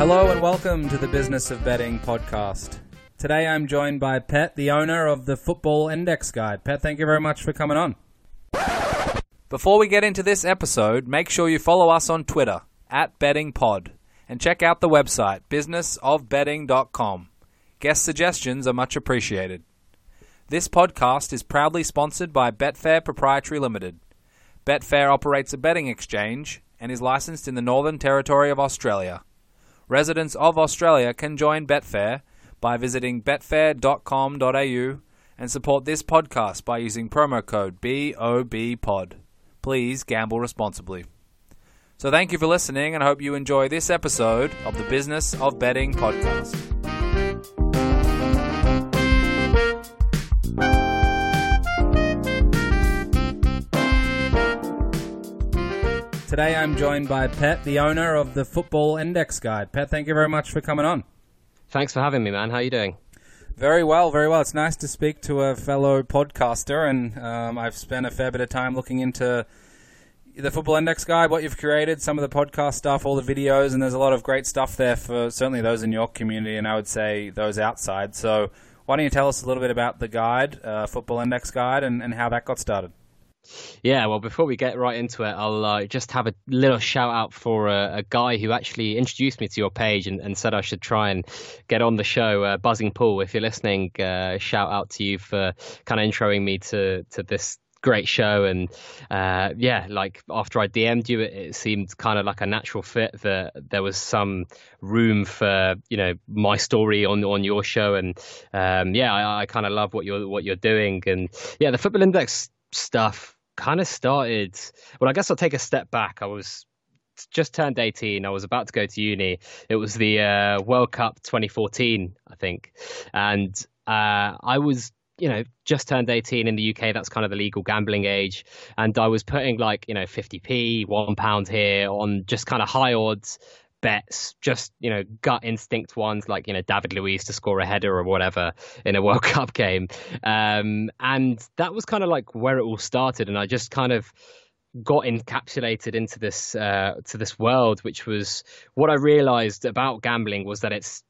Hello and welcome to the Business of Betting podcast. Today I'm joined by Pet, the owner of the Football Index Guide. Pet, thank you very much for coming on. Before we get into this episode, make sure you follow us on Twitter at bettingpod and check out the website businessofbetting.com. Guest suggestions are much appreciated. This podcast is proudly sponsored by Betfair Proprietary Limited. Betfair operates a betting exchange and is licensed in the Northern Territory of Australia. Residents of Australia can join Betfair by visiting betfair.com.au and support this podcast by using promo code BOBPOD. Please gamble responsibly. So, thank you for listening and I hope you enjoy this episode of the Business of Betting podcast. Today I'm joined by Pet, the owner of the Football Index Guide. Pet, thank you very much for coming on. Thanks for having me, man. How are you doing? Very well, very well. It's nice to speak to a fellow podcaster, and um, I've spent a fair bit of time looking into the Football Index Guide, what you've created, some of the podcast stuff, all the videos, and there's a lot of great stuff there for certainly those in your community, and I would say those outside. So, why don't you tell us a little bit about the guide, uh, Football Index Guide, and, and how that got started? Yeah, well, before we get right into it, I'll uh, just have a little shout out for a, a, guy who actually introduced me to your page and, and, said I should try and get on the show. Uh, Buzzing Paul, if you're listening, uh, shout out to you for kind of introing me to to this great show. And uh, yeah like after i dm'd you it, it seemed kind of like a natural fit that there was some room for you know my story on on your show. And um, yeah i, I kind of love what you're what you're doing. And yeah the football index stuff kind of started. Well, I guess I'll take a step back. I was just turned 18. I was about to go to uni. It was the uh, World Cup 2014, I think, and uh, I was. You know, just turned 18 in the UK. That's kind of the legal gambling age. And I was putting like, you know, 50p, one pound here on just kind of high odds bets, just you know, gut instinct ones like you know David Luiz to score a header or whatever in a World Cup game, um, and that was kind of like where it all started. And I just kind of got encapsulated into this uh, to this world, which was what I realized about gambling was that it's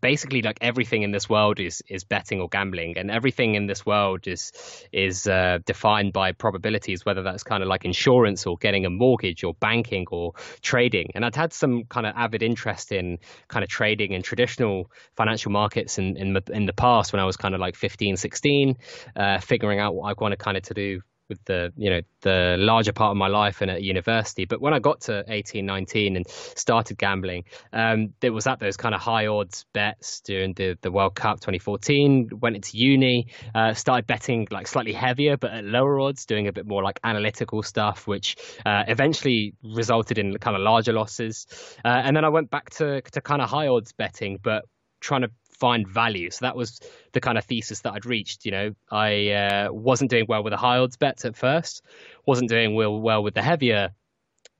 basically like everything in this world is is betting or gambling and everything in this world is is uh, defined by probabilities whether that's kind of like insurance or getting a mortgage or banking or trading. And i'd had some kind of avid interest in kind of trading in traditional financial markets in in, in the past when i was kind of like 15 16 uh, figuring out what i wanted kind of to do with the you know the larger part of my life and at university. But when I got to 18, 19 and started gambling, um, it was at those kind of high odds bets during the, the World Cup 2014. Went into uni, uh, started betting like slightly heavier but at lower odds, doing a bit more like analytical stuff, which uh, eventually resulted in kind of larger losses. Uh, and then I went back to to kind of high odds betting, but trying to find value. So that was the kind of thesis that I'd reached. You know, I uh, wasn't doing well with the high odds bets at first, wasn't doing well well with the heavier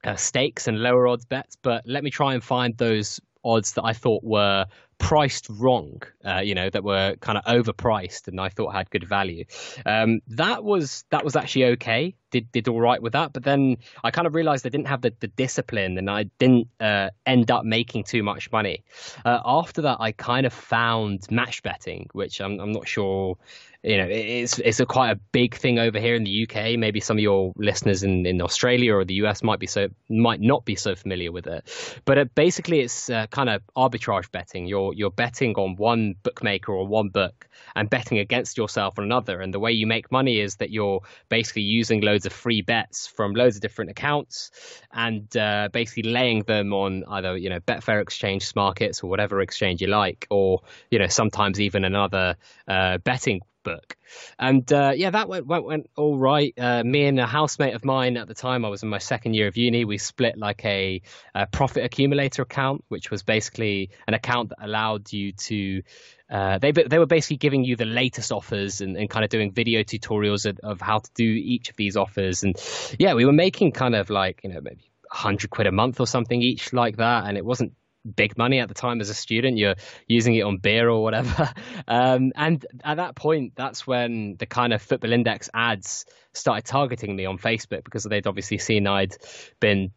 uh, stakes and lower odds bets, but let me try and find those odds that I thought were priced wrong, uh, you know, that were kind of overpriced and I thought had good value. Um, that was that was actually okay. Did did all right with that, but then I kind of realized I didn't have the, the discipline and I didn't uh, end up making too much money. Uh, after that, I kind of found match betting, which I'm I'm not sure you know, it's it's a quite a big thing over here in the UK. Maybe some of your listeners in, in Australia or the US might be so might not be so familiar with it. But it, basically, it's uh, kind of arbitrage betting. You're you're betting on one bookmaker or one book and betting against yourself on another. And the way you make money is that you're basically using loads of free bets from loads of different accounts and uh, basically laying them on either you know Betfair exchange, markets or whatever exchange you like, or you know sometimes even another uh, betting book. And uh, yeah, that went, went, went all right. Uh, me and a housemate of mine at the time, I was in my second year of uni, we split like a, a profit accumulator account, which was basically an account that allowed you to. Uh, they they were basically giving you the latest offers and, and kind of doing video tutorials of, of how to do each of these offers. And yeah, we were making kind of like you know maybe hundred quid a month or something each like that, and it wasn't big money at the time as a student. You're using it on beer or whatever. Um, and at that point, that's when the kind of Football Index ads started targeting me on Facebook because they'd obviously seen I'd been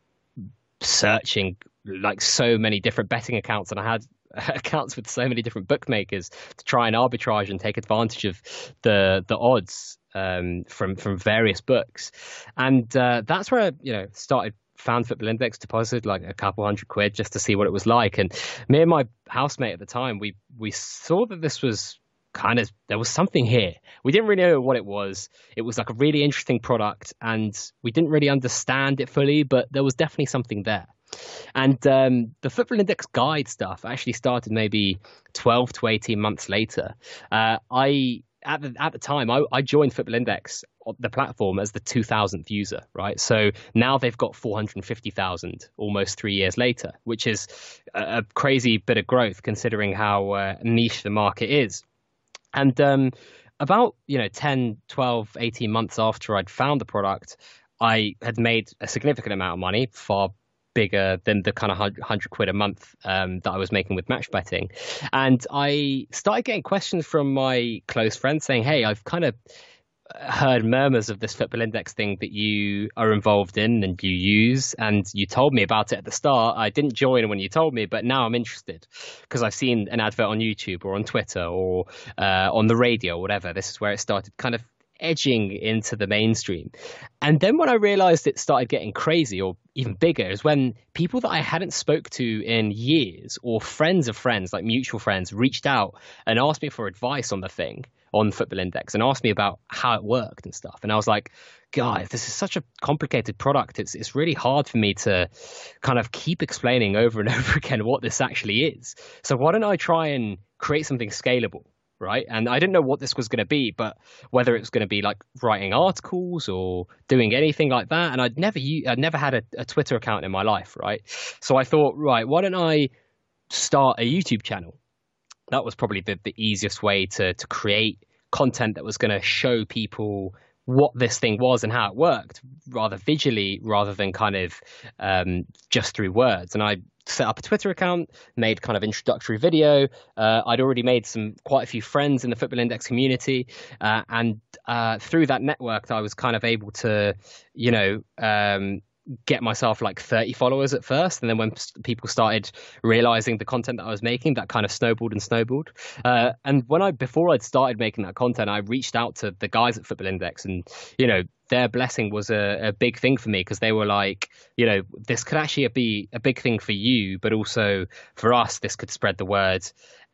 searching like so many different betting accounts and I had accounts with so many different bookmakers to try and arbitrage and take advantage of the the odds um, from from various books, and uh, that's where I, you know started found football index deposited like a couple hundred quid just to see what it was like. And me and my housemate at the time we we saw that this was kind of there was something here. We didn't really know what it was. It was like a really interesting product and we didn't really understand it fully but there was definitely something there. And um, the Football Index guide stuff actually started maybe 12 to 18 months later. Uh, I at the at the time I, I joined Football Index the platform as the 2000th user, right? So now they've got 450,000 almost three years later, which is a, a, crazy bit of growth considering how uh, niche the market is. And um, about you know 10, 12, 18 months after I'd found the product, I had made a significant amount of money, far bigger than the kind of 100 quid a month um, that I was making with match betting. And I started getting questions from my close friends saying, hey, I've kind of heard murmurs of this football index thing that you are involved in and you use and you told me about it at the start. I didn't join when you told me but now i'm interested. Because i've seen an advert on youtube or on twitter or uh, on the radio or whatever. This is where it started kind of edging into the mainstream. And then when I realized it started getting crazy or even bigger is when people that I hadn't spoke to in years or friends of friends, like mutual friends, reached out and asked me for advice on the thing on Football Index and asked me about how it worked and stuff. And I was like, guys, this is such a complicated product. It's it's really hard for me to kind of keep explaining over and over again what this actually is. So why don't I try and create something scalable? Right? And I didn't know what this was going to be, but whether it was going to be like writing articles or doing anything like that. And I'd never, I'd never had a, a Twitter account in my life, right? So I thought, right, why don't I start a YouTube channel? That was probably the, the easiest way to to create content that was going to show people what this thing was and how it worked, rather visually, rather than kind of um, just through words. And I set up a Twitter account, made kind of introductory video. Uh, I'd already made some quite a few friends in the Football Index community, uh, and uh, through that network, I was kind of able to, you know, um, get myself like 30 followers at first and then when people started realizing the content that i was making that kind of snowballed and snowballed. Uh, and when i before i'd started making that content i reached out to the guys at football index and you know their blessing was a, a big thing for me because they were like you know this could actually be a big thing for you but also for us this could spread the word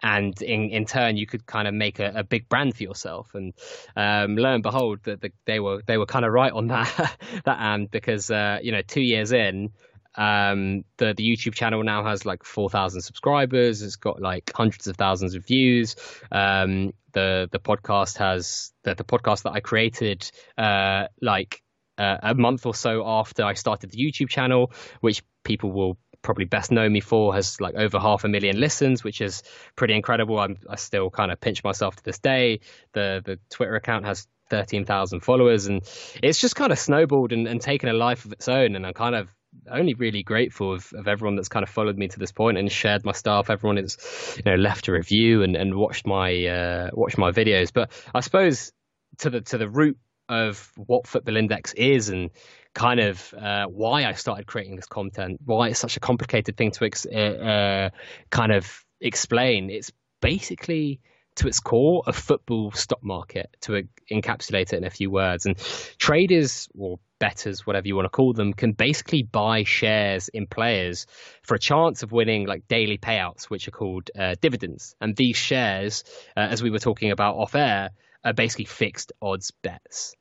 and in in turn you could kind of make a, a big brand for yourself and um, lo and behold that the, they were they were kind of right on that that end because uh, you know two years in um, the the YouTube channel now has like four thousand subscribers. It's got like hundreds of thousands of views. Um, the the podcast has the, the podcast that I created uh, like uh, a month or so after I started the YouTube channel, which people will probably best know me for has like over half a million listens, which is pretty incredible. I'm, I still kind of pinch myself to this day. The the Twitter account has 13,000 followers, and it's just kind of snowballed and, and taken a life of its own. And I'm kind of only really grateful of, of everyone that's kind of followed me to this point and shared my stuff. Everyone has, you know, left a review and, and watched my uh, watched my videos. But I suppose to the to the root of what Football Index is and kind of uh, why I started creating this content, why it's such a complicated thing to ex- uh, uh, kind of explain. It's basically to its core a football stock market to encapsulate it in a few words. And traders or betters, whatever you want to call them, can basically buy shares in players for a chance of winning like daily payouts, which are called uh, dividends. And these shares, uh, as we were talking about off air, are basically fixed odds bets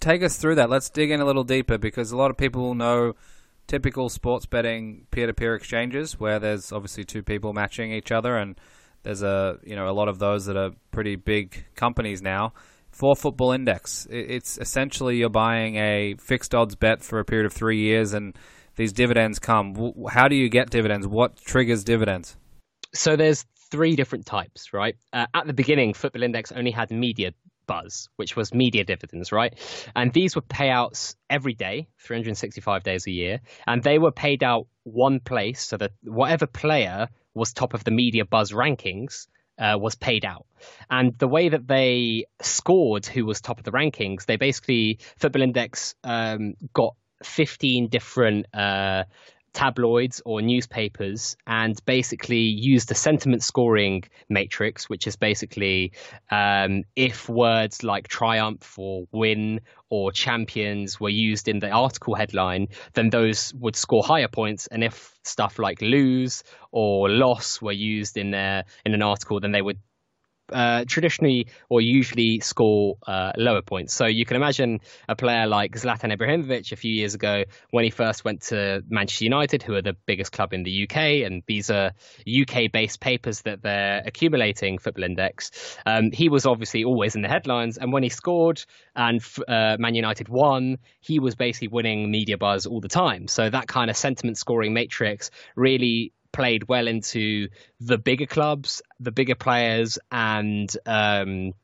take us through that. Let's dig in a little deeper because a lot of people know typical sports betting peer-to-peer exchanges where there's obviously two people matching each other and there's a you know a lot of those that are pretty big companies now. For football index. It's essentially you're buying a fixed odds bet for a period of 3 years and these dividends come. How do you get dividends? What triggers dividends? So there's three different types right? Uh, at the beginning football index only had media buzz, which was media dividends, right? And these were payouts every day, 365 days a year, and they were paid out one place so that whatever player was top of the media buzz rankings uh, was paid out. And the way that they scored who was top of the rankings, they basically, Football Index um, got 15 different uh, tabloids or newspapers and basically used a sentiment scoring matrix, which is basically um, if words like triumph or win or champions were used in the article headline, then those would score higher points. And if stuff like lose or loss were used in there in an article, then they would uh, traditionally or usually score uh, lower points. So you can imagine a player like Zlatan Ibrahimovic a few years ago when he first went to Manchester United, who are the biggest club in the UK, and these are UK based papers that they're accumulating Football Index. Um, he was obviously always in the headlines, and when he scored and uh, Man United won, he was basically winning media buzz all the time. So that kind of sentiment scoring matrix really played well into the bigger clubs, the bigger players, and um,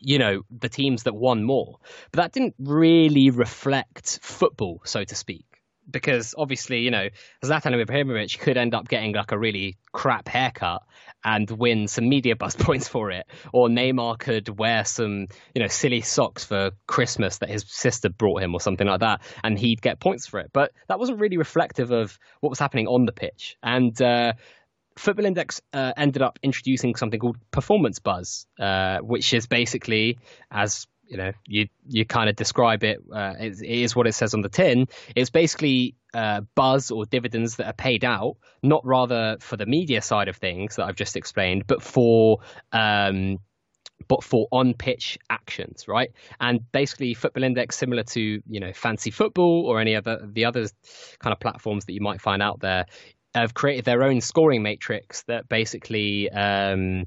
you know the teams that won more. But that didn't really reflect football, so to speak because obviously, you know, Zlatan Ibrahimovic could end up getting like a really crap haircut and win some media buzz points for it, or Neymar could wear some, you know, silly socks for Christmas that his sister brought him or something like that, and he'd get points for it. But that wasn't really reflective of what was happening on the pitch, and. Uh, Football Index uh, ended up introducing something called performance buzz, uh, which is basically, as you know, you you kind of describe it. Uh, it, it is what it says on the tin. It's basically uh, buzz or dividends that are paid out, not rather for the media side of things that I've just explained, but for um, but for on pitch actions, right? And basically, Football Index, similar to you know Fantasy Football or any other the other kind of platforms that you might find out there, have created their own scoring matrix that basically um,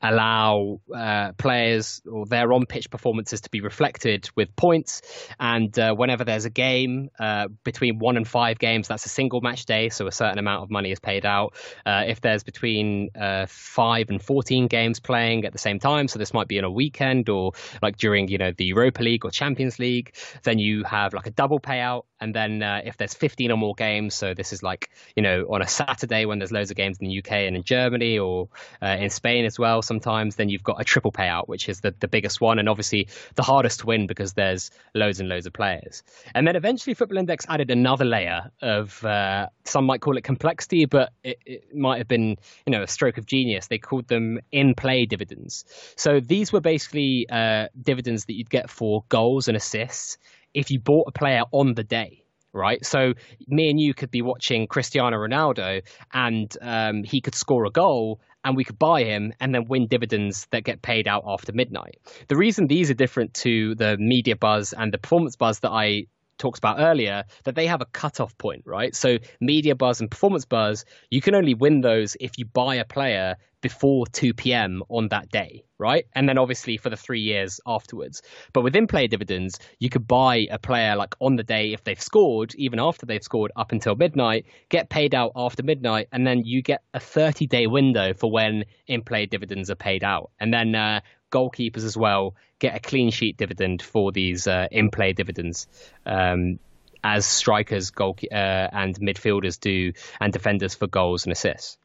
allow uh, players or their on-pitch performances to be reflected with points. And uh, whenever there's a game uh, between one and five games, that's a single match day, so a certain amount of money is paid out. Uh, if there's between uh, five and fourteen games playing at the same time, so this might be in a weekend or like during you know the Europa League or Champions League, then you have like a double payout. And then uh, if there's 15 or more games, so this is like you know on a Saturday when there's loads of games in the UK and in Germany or in Spain as well sometimes, then you've got a triple payout, which is the, the biggest one and obviously the hardest to win because there's loads and loads of players. And then eventually Football Index added another layer of, uh, some might call it complexity, but it, it might have been, you know, a stroke of genius. They called them in-play dividends. So these were basically uh, dividends that you'd get for goals and assists if you bought a player on the day right? So me and you could be watching Cristiano Ronaldo, and um, he could score a goal, and we could buy him and then win dividends that get paid out after midnight. The reason these are different to the media buzz and the performance buzz that I talked about earlier that they have a cutoff point, right? So media buzz and performance buzz, you can only win those if you buy a player before 2 p.m. on that day, right? And then obviously for the three years afterwards. But within player dividends, you could buy a player like on the day if they've scored, even after they've scored up until midnight, get paid out after midnight, and then you get a 30 day window for when in play dividends are paid out. And then uh, goalkeepers as well get a clean sheet dividend for these uh, in play dividends. Um, as strikers, goal uh, and midfielders do, and defenders for goals and assists.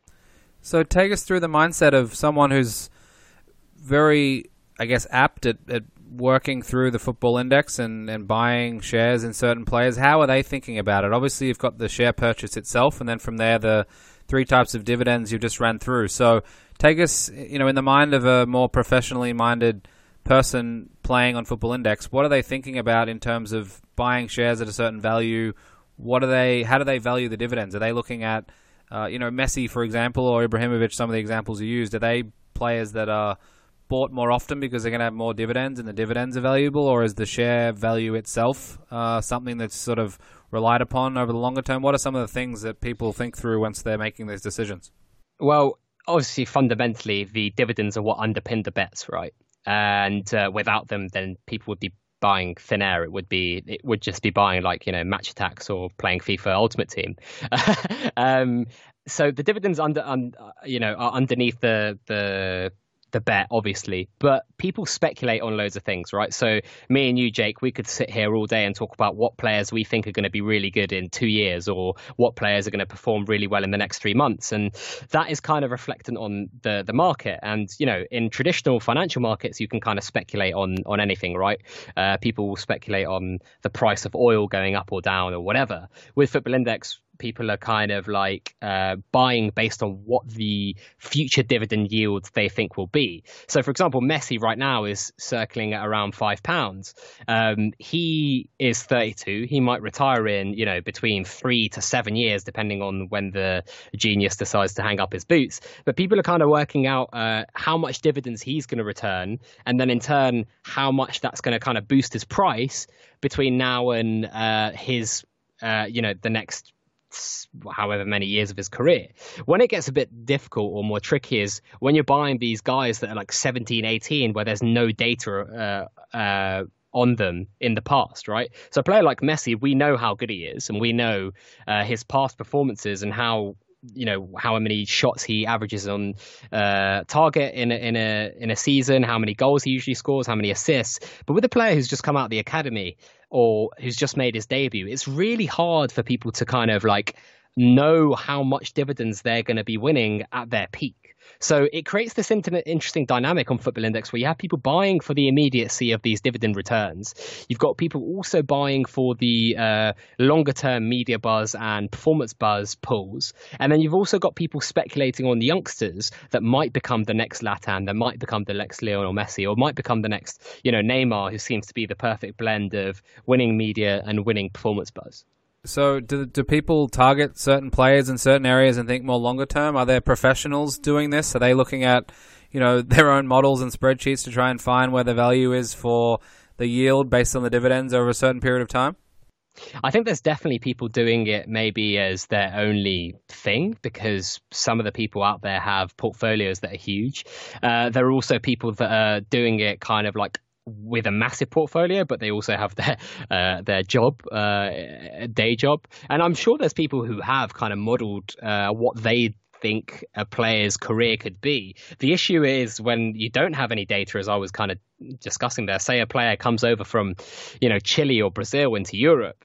So take us through the mindset of someone who's very, I guess, apt at, at working through the football index and, and buying shares in certain players. How are they thinking about it? Obviously, you've got the share purchase itself, and then from there, the three types of dividends you just ran through. So take us, you know, in the mind of a more professionally minded person playing on Football Index, what are they thinking about in terms of buying shares at a certain value? What are they? How do they value the dividends? Are they looking at, uh, you know, Messi, for example, or Ibrahimovic? Some of the examples you used. Are they players that are bought more often because they're going to have more dividends and the dividends are valuable, or is the share value itself uh, something that's sort of relied upon over the longer term? What are some of the things that people think through once they're making these decisions? Well, obviously, fundamentally, the dividends are what underpin the bets, right? And uh, without them, then people would be buying thin air. It would be it would just be buying like you know Match Attax or playing FIFA Ultimate Team. um, so the dividends under un, you know are underneath the the the bet, obviously, but people speculate on loads of things, right? So, me and you, Jake, we could sit here all day and talk about what players we think are going to be really good in two years or what players are going to perform really well in the next three months. And that is kind of reflectant on the, the market. And, you know, in traditional financial markets, you can kind of speculate on, on anything, right? Uh, people will speculate on the price of oil going up or down or whatever. With Football Index, people are kind of like uh, buying based on what the future dividend yield they think will be. So, for example, Messi right now is circling at around five pounds. Um, he is 32. He might retire in you know between three to seven years, depending on when the genius decides to hang up his boots. But people are kind of working out uh, how much dividends he's going to return, and then in turn how much that's going to kind of boost his price between now and uh, his uh, you know the next however many years of his career. When it gets a bit difficult or more tricky is when you're buying these guys that are like 17, 18, where there's no data uh, uh, on them in the past, right? So a player like Messi, we know how good he is, and we know uh, his past performances and how you know how many shots he averages on uh, target in a, in a in a season, how many goals he usually scores, how many assists. But with a player who's just come out of the academy or who's just made his debut, it's really hard for people to kind of like know how much dividends they're going to be winning at their peak. So it creates this interesting dynamic on Football Index where you have people buying for the immediacy of these dividend returns. You've got people also buying for the uh, longer term media buzz and performance buzz pulls. And then you've also got people speculating on the youngsters that might become the next Zlatan, that might become the next Lionel Messi, or might become the next, you know, Neymar, who seems to be the perfect blend of winning media and winning performance buzz. So, do do people target certain players in certain areas and think more longer term? Are there professionals doing this? Are they looking at, you know, their own models and spreadsheets to try and find where the value is for the yield based on the dividends over a certain period of time? I think there's definitely people doing it maybe as their only thing because some of the people out there have portfolios that are huge. Uh, there are also people that are doing it kind of like with a massive portfolio, but they also have their uh, their job, uh, day job, and I'm sure there's people who have kind of modelled uh, what they think a player's career could be. The issue is when you don't have any data, as I was kind of discussing there. Say a player comes over from, you know, Chile or Brazil into Europe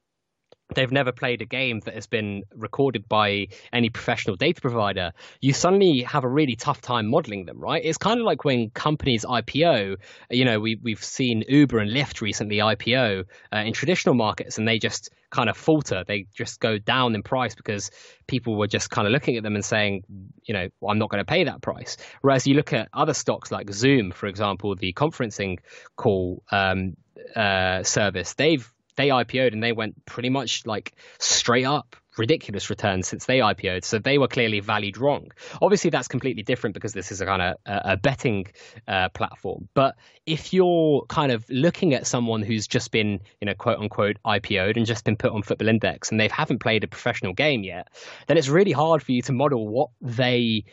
they've never played a game that has been recorded by any professional data provider, you suddenly have a really tough time modeling them, right? It's kind of like when companies IPO, you know, we, we've seen Uber and Lyft recently IPO uh, in traditional markets and they just kind of falter. They just go down in price because people were just kind of looking at them and saying, you know, well, I'm not going to pay that price. Whereas you look at other stocks like Zoom, for example, the conferencing call um, uh, service, they've they IPO'd and they went pretty much like straight up ridiculous returns since they IPO'd. So they were clearly valued wrong. Obviously, that's completely different because this is a kind of a, betting uh, platform. But if you're kind of looking at someone who's just been, you know, quote unquote IPO'd and just been put on Football Index and they haven't played a professional game yet, then it's really hard for you to model what they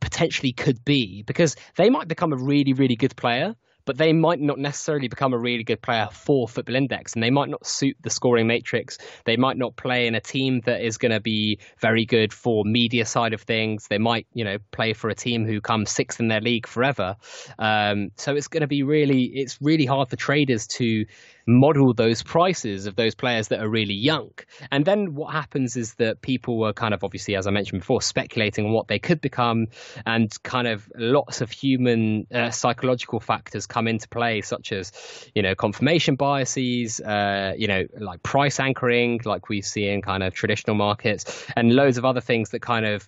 potentially could be because they might become a really, really good player but they might not necessarily become a really good player for Football Index, and they might not suit the scoring matrix. They might not play in a team that is going to be very good for media side of things. They might, you know, play for a team who comes sixth in their league forever. Um, so it's going to be really, it's really hard for traders to model those prices of those players that are really young. And then what happens is that people were kind of obviously, as I mentioned before, speculating on what they could become, and kind of lots of human uh, psychological factors come into play, such as you know confirmation biases, uh, you know like price anchoring, like we see in kind of traditional markets, and loads of other things that kind of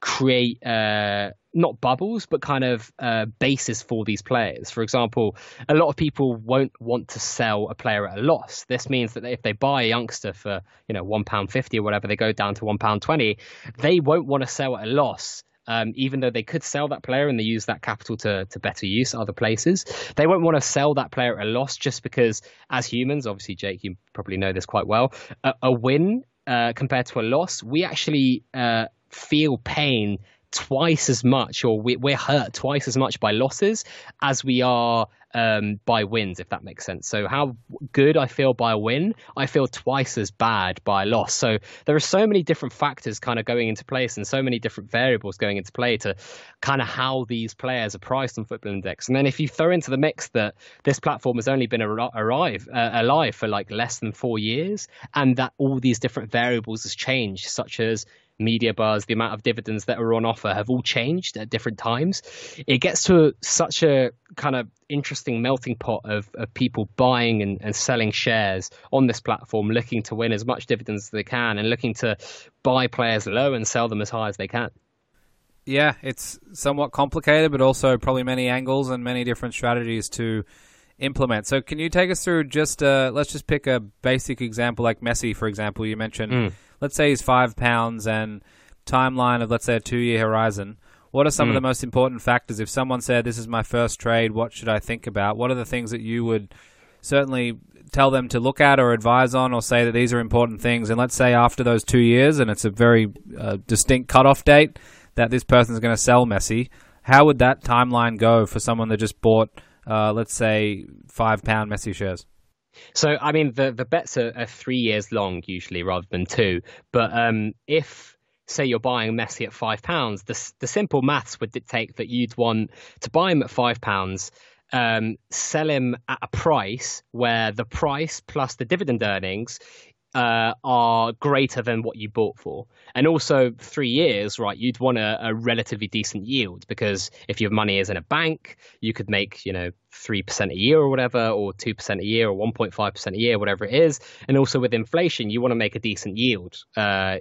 create uh, not bubbles, but kind of uh, basis for these players. For example, a lot of people won't want to sell a player at a loss. This means that if they buy a youngster for you know one pound fifty or whatever, they go down to one pound twenty. They won't want to sell at a loss. Um, even though they could sell that player and they use that capital to, to better use other places, they won't want to sell that player at a loss just because, as humans, obviously, Jake, you probably know this quite well, a, a win uh, compared to a loss, we actually uh, feel pain twice as much, or we, we're hurt twice as much by losses as we are um, by wins, if that makes sense. So, how good I feel by a win, I feel twice as bad by a loss. So, there are so many different factors kind of going into place and so many different variables going into play to kind of how these players are priced on Football Index. And then, if you throw into the mix that this platform has only been arrive, uh, alive for like less than four years, and that all these different variables has changed, such as media buzz, the amount of dividends that are on offer have all changed at different times. It gets to such a kind of interesting melting pot of, of people buying and, and selling shares on this platform, looking to win as much dividends as they can and looking to buy players low and sell them as high as they can. Yeah, it's somewhat complicated, but also probably many angles and many different strategies to implement. So, can you take us through just uh, let's just pick a basic example like Messi, for example. You mentioned, mm. Let's say he's five pounds and timeline of let's say a two year horizon. What are some mm. of the most important factors? If someone said, "This is my first trade," what should I think about? What are the things that you would certainly tell them to look at or advise on, or say that these are important things? And let's say after those two years, and it's a very uh, distinct cutoff date that this person is going to sell Messi. How would that timeline go for someone that just bought? uh, let's say, five pound Messi shares? So, I mean, the, the bets are, are three years long usually rather than two. But um, if, say, you're buying Messi at five pounds, the, the simple maths would dictate that you'd want to buy him at five pounds. Um, sell him at a price where the price plus the dividend earnings uh, are greater than what you bought for. And also, three years, right, you'd want a, a, relatively decent yield because if your money is in a bank, you could make, you know, 3% a year or whatever, or 2% a year, or 1.5% a year, whatever it is. And also with inflation, you want to make a decent yield. Uh,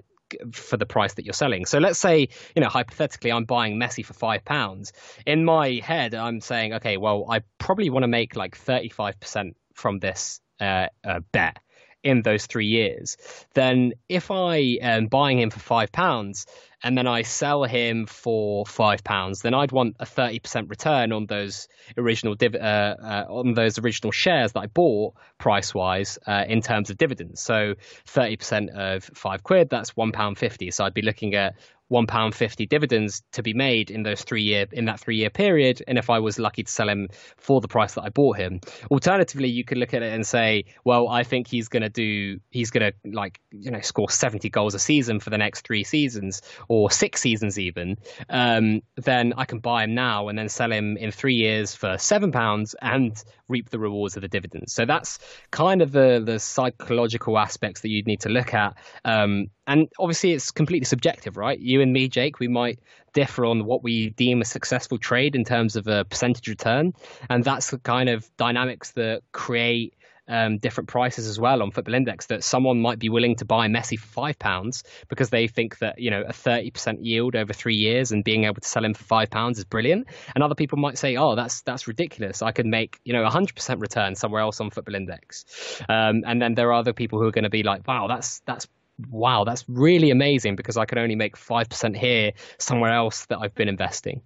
for the price that you're selling. So let's say, you know, hypothetically, I'm buying Messi for five pounds. In my head, I'm saying, okay, well, I probably want to make like 35% from this uh, uh, bet in those three years, then if I am buying him for five pounds and then I sell him for five pounds, then I'd want a thirty percent return on those original div- uh, uh, on those original shares that I bought price wise uh, in terms of dividends. So thirty percent of five quid, that's one pound fifty. So I'd be looking at one pound fifty dividends to be made in those three year in that three year period. And if I was lucky to sell him for the price that I bought him, alternatively, you could look at it and say, well, I think he's going to do he's going to like you know score seventy goals a season for the next three seasons or six seasons even. Um, then I can buy him now and then sell him in three years for seven pounds and reap the rewards of the dividends. So that's kind of the the psychological aspects that you'd need to look at. Um, and obviously, it's completely subjective, right? You and me, Jake, we might differ on what we deem a successful trade in terms of a percentage return, and that's the kind of dynamics that create um, different prices as well on Football Index. That someone might be willing to buy Messi for five pounds because they think that you know a thirty percent yield over three years and being able to sell him for five pounds is brilliant. And other people might say, oh, that's that's ridiculous. I could make you know a hundred percent return somewhere else on Football Index. Um, and then there are other people who are going to be like, wow, that's that's wow, that's really amazing because I can only make 5% here somewhere else that I've been investing.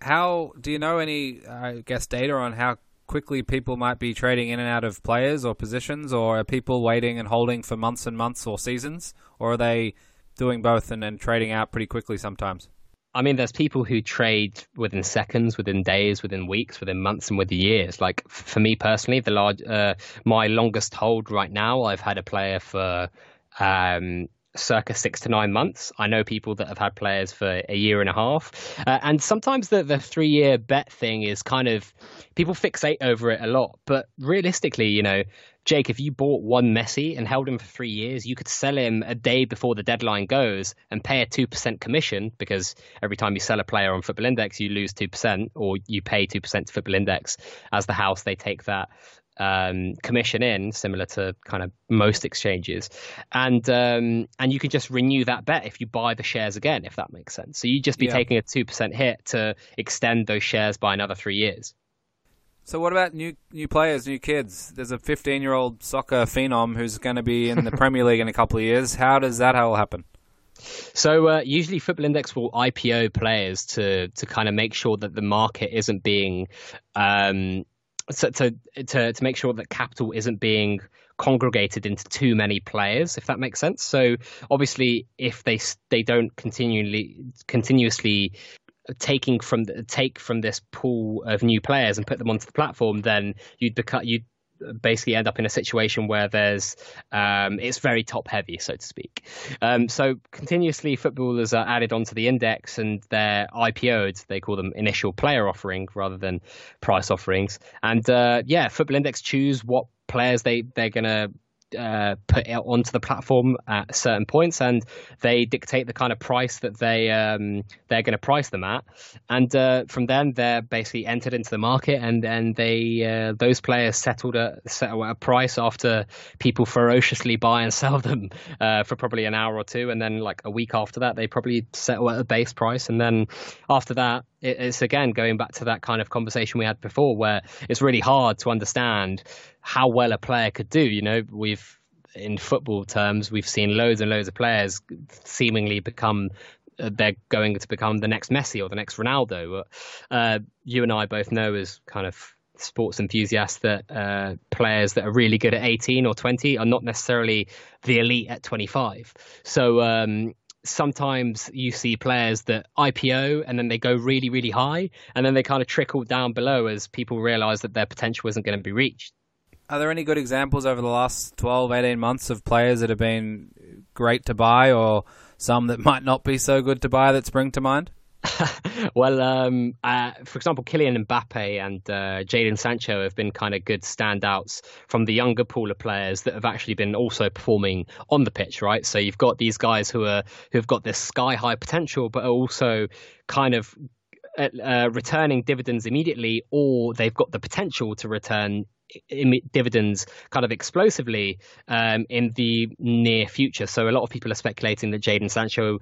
How do you know any, I guess, data on how quickly people might be trading in and out of players or positions, or are people waiting and holding for months and months or seasons, or are they doing both and then trading out pretty quickly sometimes? I mean, there's people who trade within seconds, within days, within weeks, within months, and within years. Like for me personally, the large, uh, my longest hold right now, I've had a player for um, circa six to nine months. I know people that have had players for a year and a half. Uh, and sometimes the, the three year bet thing is kind of people fixate over it a lot. But realistically, you know, Jake, if you bought one Messi and held him for three years, you could sell him a day before the deadline goes and pay a 2% commission because every time you sell a player on Football Index, you lose 2% or you pay 2% to Football Index. As the house, they take that um, commission in, similar to kind of most exchanges, and um, and you can just renew that bet if you buy the shares again, if that makes sense. So you'd just be yeah. taking a two percent hit to extend those shares by another three years. So what about new new players, new kids? There's a 15 year old soccer phenom who's going to be in the Premier League in a couple of years. How does that all happen? So uh, usually Football Index will IPO players to to kind of make sure that the market isn't being um, so to, to to make sure that capital isn't being congregated into too many players, if that makes sense. So obviously, if they they don't continually continuously taking from take from this pool of new players and put them onto the platform, then you'd become you'd basically end up in a situation where there's um, it's very top heavy, so to speak. Um, so continuously, footballers are added onto the index and they're IPO'd. They call them initial player offering rather than price offerings. And uh, yeah, Football Index choose what players they they're gonna uh, put out onto the platform at certain points, and they dictate the kind of price that they um, they're going to price them at, and uh, from then they're basically entered into the market, and then they uh, those players settled a settle at a price after people ferociously buy and sell them uh, for probably an hour or two, and then like a week after that they probably settle at a base price, and then after that it's again going back to that kind of conversation we had before, where it's really hard to understand how well a player could do. You know, we've in football terms, we've seen loads and loads of players seemingly become uh, they're going to become the next Messi or the next Ronaldo. Uh, you and I both know as kind of sports enthusiasts that uh, players that are really good at 18 or 20 are not necessarily the elite at 25. So um, sometimes you see players that IPO and then they go really, really high, and then they kind of trickle down below as people realize that their potential isn't going to be reached. Are there any good examples over the last 12, 18 months of players that have been great to buy or some that might not be so good to buy that spring to mind? well, um, uh, for example, Kylian Mbappe and uh, Jadon Sancho have been kind of good standouts from the younger pool of players that have actually been also performing on the pitch, right? So you've got these guys who are who've got this sky high potential, but are also kind of uh, uh returning dividends immediately, or they've got the potential to return dividends kind of explosively um, in the near future. So a lot of people are speculating that Jadon Sancho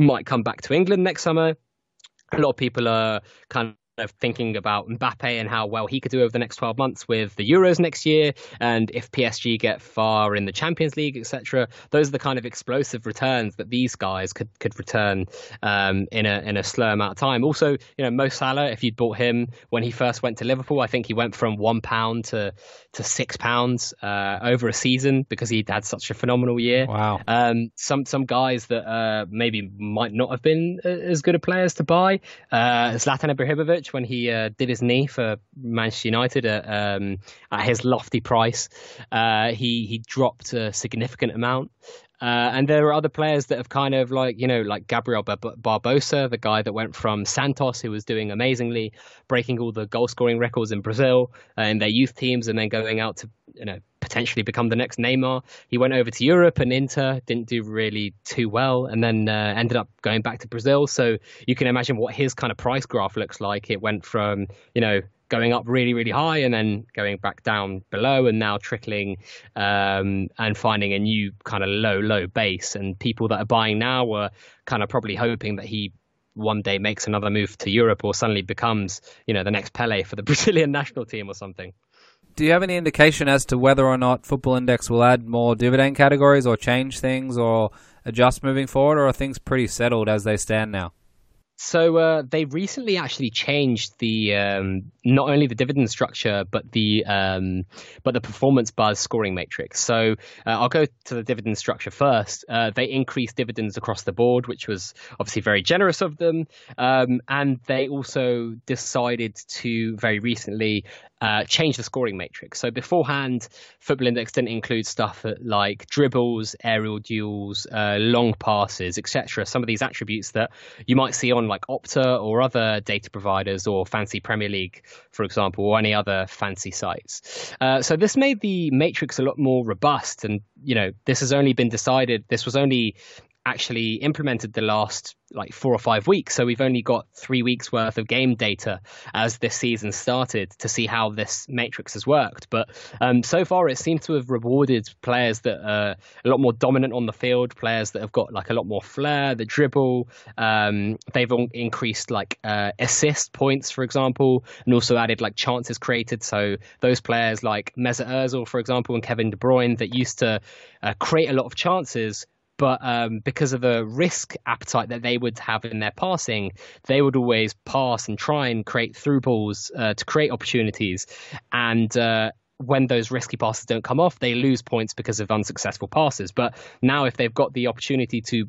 might come back to England next summer. A lot of people are kind of thinking about Mbappe and how well he could do over the next 12 months with the Euros next year, and if PSG get far in the Champions League, etc. Those are the kind of explosive returns that these guys could could return um, in a in a slow amount of time. Also, you know, Mo Salah, if you'd bought him when he first went to Liverpool, I think he went from one pound to to six pounds uh, over a season because he had such a phenomenal year. Wow. Um, some some guys that uh, maybe might not have been uh, as good a players to buy. Uh, Zlatan Ibrahimovic when he uh, did his knee for Manchester United at, um, at his lofty price. Uh, he he dropped a significant amount. Uh, and there are other players that have kind of like, you know, like Gabriel Bar- Barbosa, the guy that went from Santos, who was doing amazingly, breaking all the goal scoring records in Brazil uh, in their youth teams, and then going out to, you know, potentially become the next Neymar. He went over to Europe and Inter, didn't do really too well, and then uh, ended up going back to Brazil. So you can imagine what his kind of price graph looks like. It went from, you know, going up really, really high and then going back down below and now trickling um, and finding a new kind of low, low base. And people that are buying now were kind of probably hoping that he one day makes another move to Europe or suddenly becomes, you know, the next Pele for the Brazilian national team or something. Do you have any indication as to whether or not Football Index will add more dividend categories or change things or adjust moving forward, or are things pretty settled as they stand now? So uh, they recently actually changed the um, not only the dividend structure but the um, but the performance buzz scoring matrix. So uh, I'll go to the dividend structure first. Uh, they increased dividends across the board, which was obviously very generous of them, um, and they also decided to very recently uh, change the scoring matrix. So beforehand, Football Index didn't include stuff like dribbles, aerial duels, uh, long passes, etc. Some of these attributes that you might see on like Opta or other data providers or Fantasy Premier League, for example, or any other fancy sites. Uh, so this made the matrix a lot more robust, and you know this has only been decided. This was only actually implemented the last like four or five weeks. So we've only got three weeks worth of game data as this season started to see how this matrix has worked. But um, so far, it seems to have rewarded players that are a lot more dominant on the field, players that have got like a lot more flair, the dribble. Um, they've increased like uh, assist points, for example, and also added like chances created. So those players like Mesut Ozil, for example, and Kevin De Bruyne that used to uh, create a lot of chances but um, because of the risk appetite that they would have in their passing, they would always pass and try and create through balls uh, to create opportunities. And uh, when those risky passes don't come off, they lose points because of unsuccessful passes. But now, if they've got the opportunity to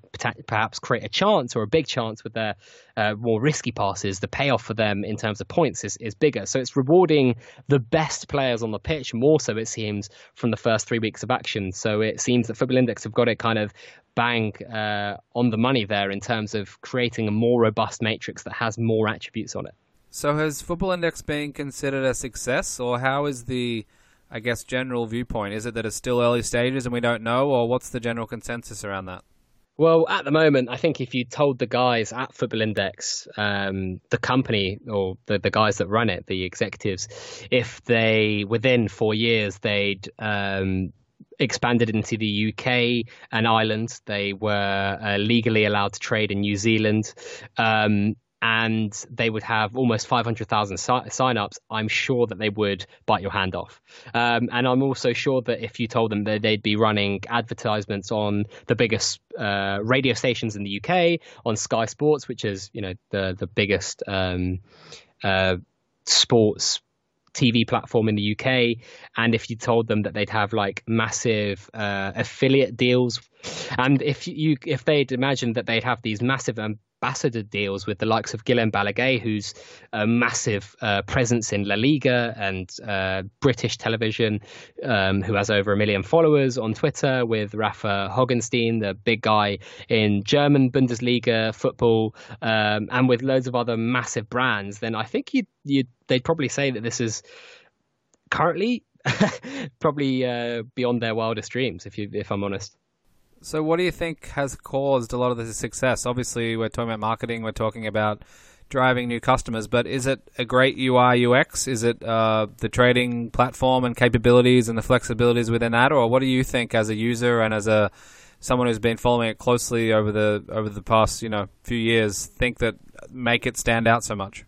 perhaps create a chance or a big chance with their uh, more risky passes, the payoff for them in terms of points is, is bigger. So it's rewarding the best players on the pitch more so, it seems, from the first three weeks of action. So it seems that Football Index have got it kind of bang uh, on the money there in terms of creating a more robust matrix that has more attributes on it. So has Football Index been considered a success, or how is the I guess, general viewpoint? Is it that it's still early stages and we don't know, or what's the general consensus around that? Well, at the moment, I think if you told the guys at Football Index, um, the company or the, the guys that run it, the executives, if they within four years they'd um, expanded into the UK and Ireland, they were uh, legally allowed to trade in New Zealand. Um, and they would have almost 500,000 si- signups, I'm sure that they would bite your hand off. Um, and I'm also sure that if you told them that they'd be running advertisements on the biggest uh, radio stations in the UK, on Sky Sports, which is you know the the biggest um, uh, sports TV platform in the UK, and if you told them that they'd have like massive uh, affiliate deals, and if you if they'd imagined that they'd have these massive um, ambassador deals with the likes of Guillem Balagué, who's a massive uh, presence in La Liga and uh, British television, um, who has over a million followers on Twitter, with Rafa Honigstein, the big guy in German Bundesliga football, um, and with loads of other massive brands, then I think you you they'd probably say that this is currently probably uh, beyond their wildest dreams, if you if I'm honest. So, what do you think has caused a lot of the success? Obviously, we're talking about marketing, we're talking about driving new customers, but is it a great UI UX? Is it uh, the trading platform and capabilities and the flexibilities within that, or what do you think as a user and as a someone who's been following it closely over the over the past you know few years think that make it stand out so much?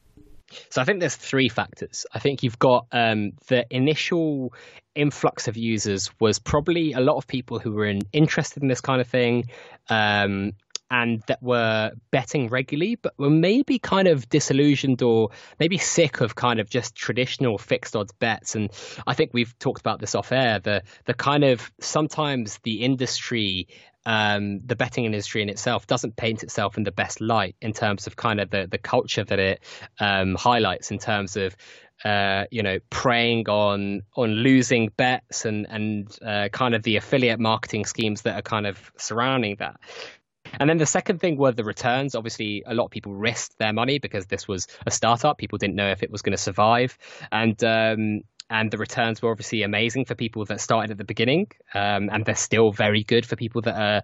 So I think there's three factors. I think you've got um, the initial influx of users was probably a lot of people who were in, interested in this kind of thing. Um, and that were betting regularly, but were maybe kind of disillusioned or maybe sick of kind of just traditional fixed odds bets. And I think we've talked about this off air. The the kind of sometimes the industry um, the betting industry in itself doesn't paint itself in the best light in terms of kind of the, the culture that it um, highlights in terms of uh, you know preying on on losing bets and and uh, kind of the affiliate marketing schemes that are kind of surrounding that. And then the second thing were the returns. Obviously, a lot of people risked their money because this was a startup. People didn't know if it was going to survive, and um, and the returns were obviously amazing for people that started at the beginning, um, and they're still very good for people that are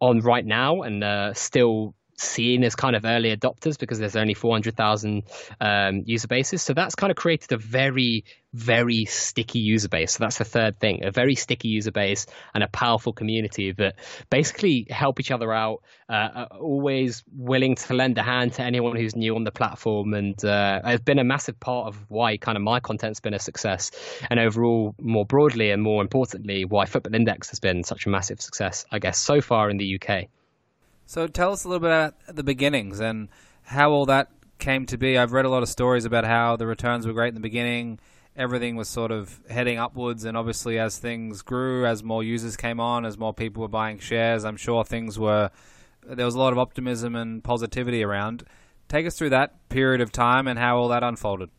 on right now and uh, still seen as kind of early adopters because there's only 400,000 um, user bases. So that's kind of created a very, very sticky user base. So that's the third thing a very sticky user base and a powerful community that basically help each other out, uh, always willing to lend a hand to anyone who's new on the platform. And uh, has been a massive part of why kind of my content's been a success. And overall, more broadly and more importantly, why Football Index has been such a massive success, I guess, so far in the UK. So tell us a little bit about the beginnings and how all that came to be. I've read a lot of stories about how the returns were great in the beginning. Everything was sort of heading upwards, and obviously, as things grew, as more users came on, as more people were buying shares, I'm sure things were. There was a lot of optimism and positivity around. Take us through that period of time and how all that unfolded.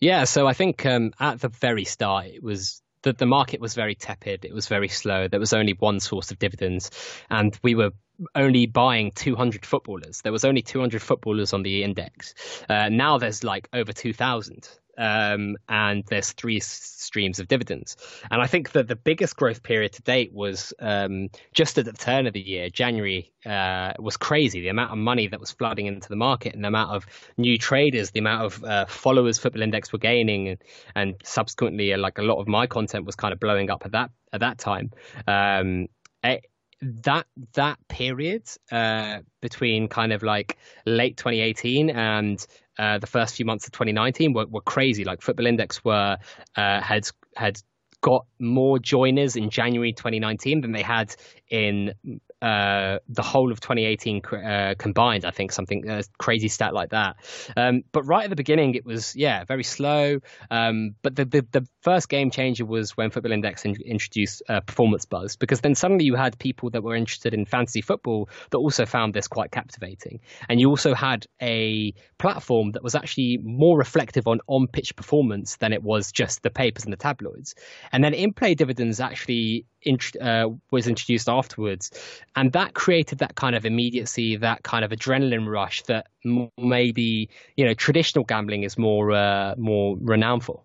Yeah, so I think um, at the very start, it was that the market was very tepid. It was very slow. There was only one source of dividends, and we were only buying 200 footballers. There was only 200 footballers on the index. Uh, now there's like over 2,000. Um, and there's three streams of dividends. And I think that the biggest growth period to date was um, just at the turn of the year. January uh, was crazy. The amount of money that was flooding into the market and the amount of new traders, the amount of uh, followers Football Index were gaining, and, and subsequently, uh, like a lot of my content was kind of blowing up at that at that time. Um, it, that that period uh, between kind of like late 2018 and uh, the first few months of 2019 were, were crazy. Like Football Index were uh, had had got more joiners in January 2019 than they had in uh, the whole of 2018 uh, combined. I think something crazy stat like that. Um, but right at the beginning, it was yeah very slow. Um, but the, the, the first game changer was when Football Index in, introduced uh, Performance Buzz, because then suddenly you had people that were interested in fantasy football that also found this quite captivating, and you also had a platform that was actually more reflective on on pitch performance than it was just the papers and the tabloids. And then in play dividends actually uh, was introduced afterwards, and that created that kind of immediacy, that kind of adrenaline rush that maybe you know traditional gambling is more uh, more renowned for.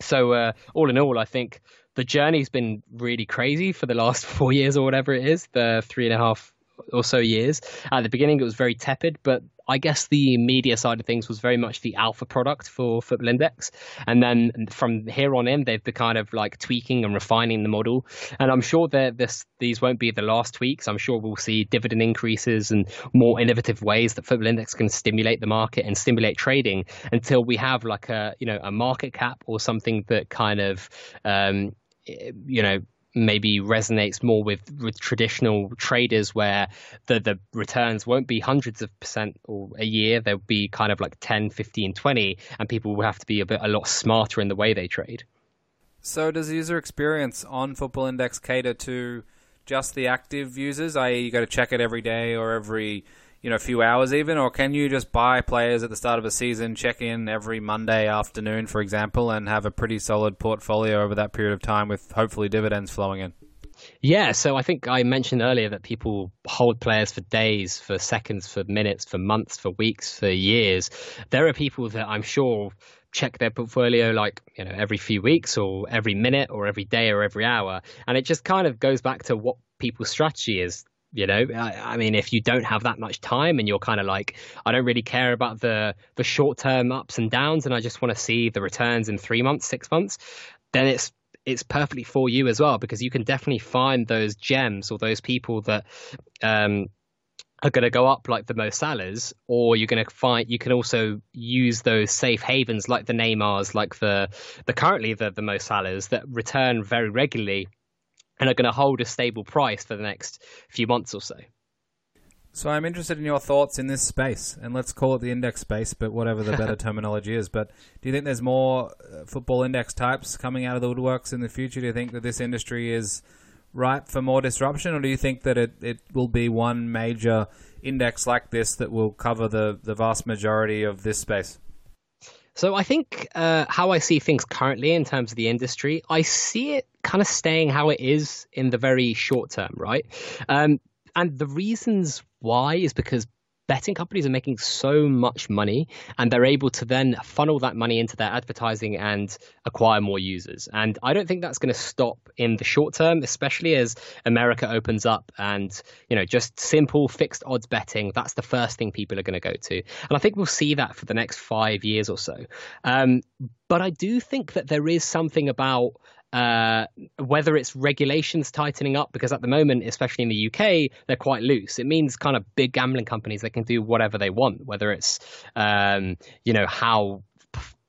So uh, all in all, I think the journey's been really crazy for the last four years or whatever it is, the three and a half or so years. At the beginning, it was very tepid, but I guess the media side of things was very much the alpha product for Football Index. And then from here on in, they've been kind of like tweaking and refining the model. And I'm sure that this these won't be the last tweaks. I'm sure we'll see dividend increases and more innovative ways that Football Index can stimulate the market and stimulate trading until we have like a you know a market cap or something that kind of um, you know maybe resonates more with, with traditional traders where the, the returns won't be hundreds of percent or a year. They'll be kind of like 10 15 20 and people will have to be a bit a lot smarter in the way they trade. So does user experience on football index cater to just the active users i.e you got to check it every day or every you know, a few hours even, or can you just buy players at the start of a season, check in every Monday afternoon, for example, and have a pretty solid portfolio over that period of time with hopefully dividends flowing in? Yeah, so I think I mentioned earlier that people hold players for days, for seconds, for minutes, for months, for weeks, for years. There are people that I'm sure check their portfolio like you know every few weeks or every minute or every day or every hour and it just kind of goes back to what people's strategy is you know, I, I, mean, if you don't have that much time and you're kind of like, I don't really care about the the short term ups and downs, and I just want to see the returns in three months, six months, then it's it's perfectly for you as well because you can definitely find those gems or those people that um, are going to go up like the Mo Salahs, or you're going to find you can also use those safe havens like the Neymars, like the the currently the the Mo Salahs that return very regularly and are going to hold a stable price for the next few months or so. So I'm interested in your thoughts in this space, and let's call it the index space, but whatever the better terminology is. But do you think there's more uh, football index types coming out of the woodworks in the future? Do you think that this industry is ripe for more disruption, or do you think that it, it will be one major index like this that will cover the, the vast majority of this space? So I think uh, how I see things currently in terms of the industry, I see it kind of staying how it is in the very short term, right? Um, and the reasons why is because betting companies are making so much money and they're able to then funnel that money into their advertising and acquire more users. And I don't think that's going to stop in the short term, especially as America opens up and, you know, just simple fixed odds betting. That's the first thing people are going to go to. And I think we'll see that for the next five years or so. Um, but I do think that there is something about uh, whether it's regulations tightening up, because at the moment, especially in the UK, they're quite loose. It means kind of big gambling companies they can do whatever they want, whether it's um, you know how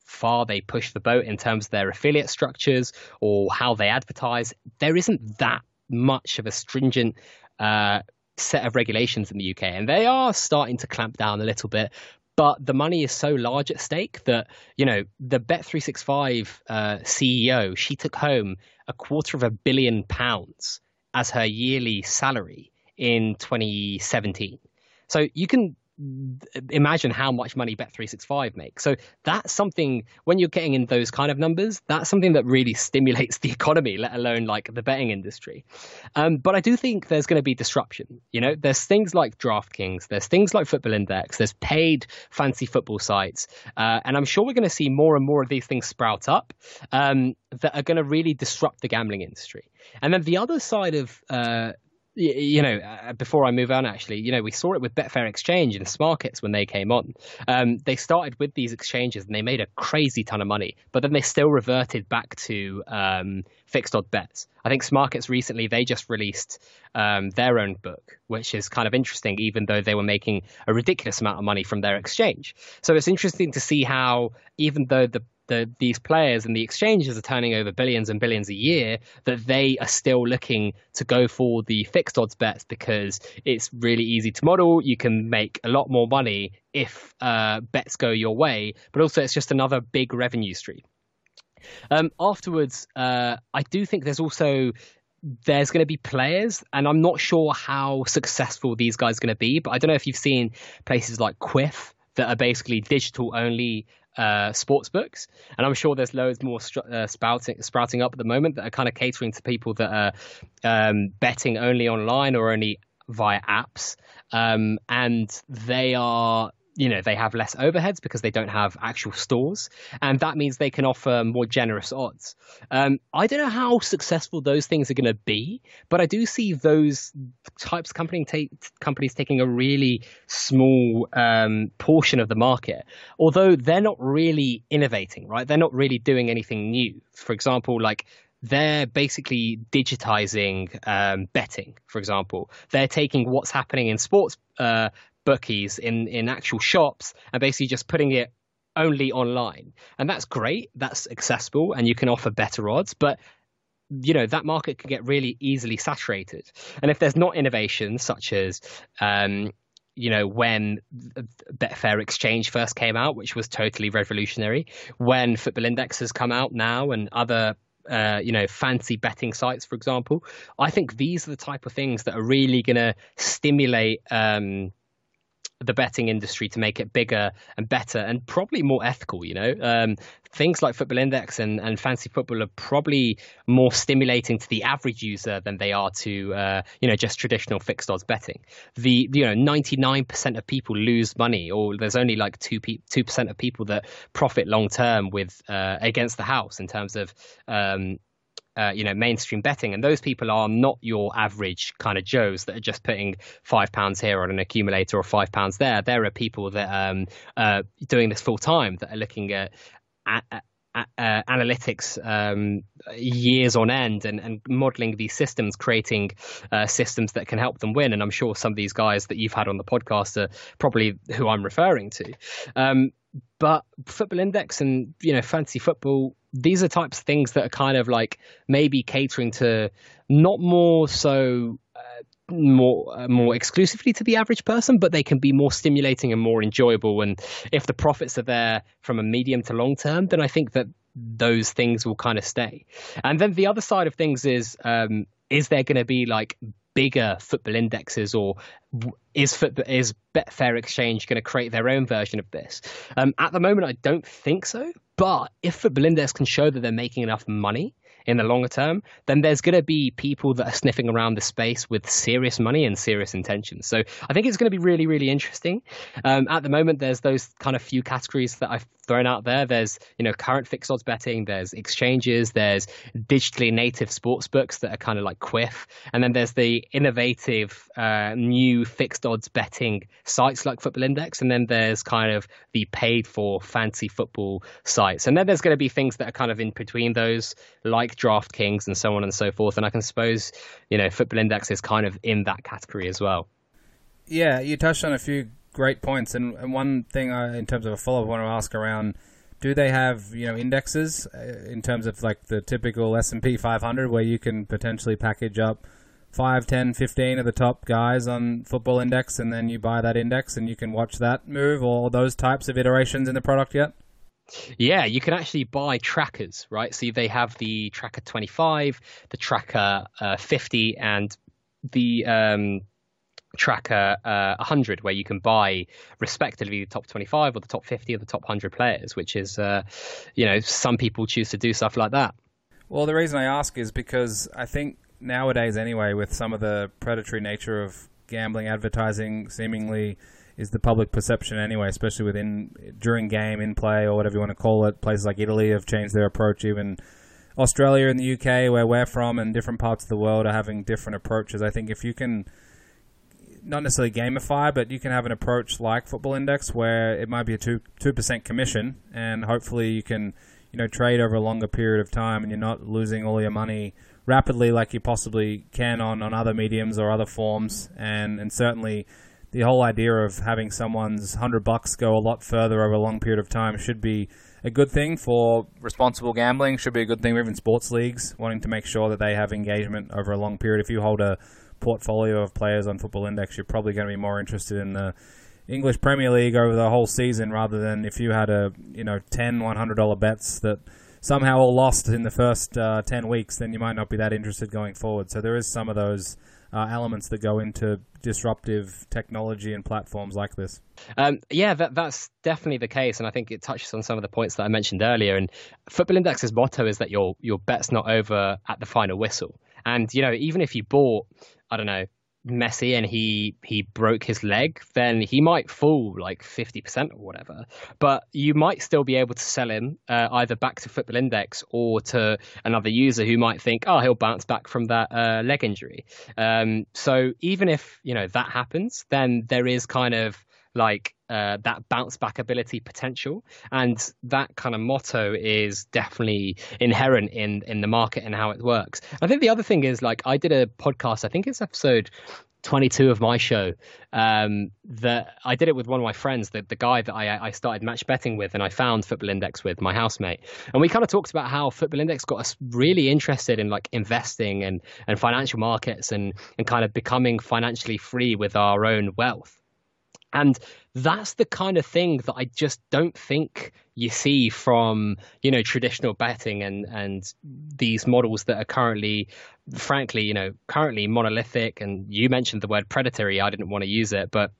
far they push the boat in terms of their affiliate structures or how they advertise. There isn't that much of a stringent uh, set of regulations in the UK, and they are starting to clamp down a little bit but the money is so large at stake that you know the Bet365 uh, CEO she took home a quarter of a billion pounds as her yearly salary in 2017. So you can imagine how much money Bet365 makes. So that's something when you're getting in those kind of numbers, that's something that really stimulates the economy, let alone like the betting industry. Um, but I do think there's going to be disruption. You know, there's things like DraftKings, there's things like Football Index, there's paid fantasy football sites, uh, and I'm sure we're going to see more and more of these things sprout up um, that are going to really disrupt the gambling industry. And then the other side of uh, you know, uh, before I move on, actually, you know, we saw it with Betfair Exchange and Smarkets when they came on. Um, they started with these exchanges and they made a crazy ton of money, but then they still reverted back to um, fixed odd bets. I think Smarkets recently they just released um, their own book, which is kind of interesting, even though they were making a ridiculous amount of money from their exchange. So it's interesting to see how, even though the the these players and the exchanges are turning over billions and billions a year, that they are still looking to go for the fixed odds bets because it's really easy to model. You can make a lot more money if uh, bets go your way, but also it's just another big revenue stream. Um, afterwards, uh, I do think there's also there's going to be players, and I'm not sure how successful these guys are going to be. But I don't know if you've seen places like Kwiff that are basically digital only uh, sports books, and I'm sure there's loads more uh, sprouting sprouting up at the moment that are kind of catering to people that are um, betting only online or only via apps, um, and they are you know they have less overheads because they don't have actual stores and that means they can offer more generous odds. Um, i don't know how successful those things are going to be but i do see those types of company take, companies taking a really small um, portion of the market although they're not really innovating right? They're not really doing anything new. For example like they're basically digitizing um, betting, for example. They're taking what's happening in sports uh, bookies in in actual shops and basically just putting it only online. And that's great. That's accessible and you can offer better odds, but you know that market can get really easily saturated. And if there's not innovation such as um, you know, when Betfair Exchange first came out, which was totally revolutionary, when Football Index has come out now and other uh, you know, fantasy betting sites, for example. I think these are the type of things that are really going to stimulate um, the betting industry to make it bigger and better and probably more ethical. You know, um, things like Football Index and, and fantasy football are probably more stimulating to the average user than they are to uh, you know just traditional fixed odds betting. The you know ninety nine percent of people lose money, or there's only like two two percent of people that profit long term with uh, against the house in terms of um, uh, you know, mainstream betting, and those people are not your average kind of Joes that are just putting five pounds here on an accumulator or five pounds there. There are people that um, uh, doing this full time that are looking at, at, at uh, analytics um, years on end and, and, modeling these systems, creating uh, systems that can help them win. And I'm sure some of these guys that you've had on the podcast are probably who I'm referring to. Um, but Football Index and you know fantasy football these are types of things that are kind of like maybe catering to not more so uh, more uh, more exclusively to the average person, but they can be more stimulating and more enjoyable. And if the profits are there from a medium to long term, then I think that those things will kind of stay. And then the other side of things is um, is there going to be like bigger football indexes, or is football, is Betfair Exchange going to create their own version of this? Um, at the moment, I don't think so. But if Football Index can show that they're making enough money in the longer term, then there's going to be people that are sniffing around the space with serious money and serious intentions. So I think it's going to be really, really interesting. Um, at the moment, there's those kind of few categories that I've thrown out there. There's you know current fixed odds betting. There's exchanges. There's digitally native sports books that are kind of like Kwiff, and then there's the innovative uh, new fixed odds betting sites like Football Index, and then there's kind of the paid for fantasy football sites, and then there's going to be things that are kind of in between those, like DraftKings and so on and so forth. And I can suppose, you know, Football Index is kind of in that category as well. Yeah, you touched on a few great points, and, and one thing I, in terms of a follow up, I want to ask around: Do they have you know indexes uh, in terms of like the typical S and P 500, where you can potentially package up 5, 10, 15 of the top guys on Football Index, and then you buy that index and you can watch that move, or those types of iterations in the product yet? Yeah, you can actually buy trackers, right? So they have the tracker 25, the tracker uh, 50, and the um, tracker uh, 100, where you can buy respectively the top 25 or the top 50 or the top 100 players, which is, uh, you know, some people choose to do stuff like that. Well, the reason I ask is because I think nowadays, anyway, with some of the predatory nature of gambling advertising seemingly is the public perception anyway, especially within during game, in play, or whatever you want to call it. Places like Italy have changed their approach. Even Australia and the UK, where we're from, and different parts of the world are having different approaches. I think if you can not necessarily gamify, but you can have an approach like Football Index where it might be a two two percent commission, and hopefully you can you know trade over a longer period of time, and you're not losing all your money rapidly like you possibly can on, on other mediums or other forms, and and certainly the whole idea of having someone's hundred bucks go a lot further over a long period of time should be a good thing for responsible gambling. Should be a good thing for even sports leagues wanting to make sure that they have engagement over a long period. If you hold a portfolio of players on Football Index, you're probably going to be more interested in the English Premier League over the whole season rather than if you had a you know 10 $100 bets that somehow all lost in the first uh, 10 weeks, then you might not be that interested going forward. So there is some of those uh, elements that go into disruptive technology and platforms like this. Um, yeah, that, that's definitely the case, and I think it touches on some of the points that I mentioned earlier. And Football Index's motto is that your your bet's not over at the final whistle. And you know, even if you bought, I don't know, Messi and he he broke his leg, then he might fall like fifty percent or whatever. But you might still be able to sell him uh, either back to Football Index or to another user who might think, oh, he'll bounce back from that uh, leg injury. Um, so even if you know that happens, then there is kind of like uh, that bounce back ability potential, and that kind of motto is definitely inherent in in the market and how it works. I think the other thing is like I did a podcast. I think it's episode 22 of my show um, that I did it with one of my friends, the, the guy that I, I started match betting with and I found Football Index with, my housemate. And we kind of talked about how Football Index got us really interested in like investing and, and financial markets and, and kind of becoming financially free with our own wealth. And that's the kind of thing that I just don't think you see from you know traditional betting and and these models that are currently frankly you know currently monolithic. And you mentioned the word predatory. I didn't want to use it but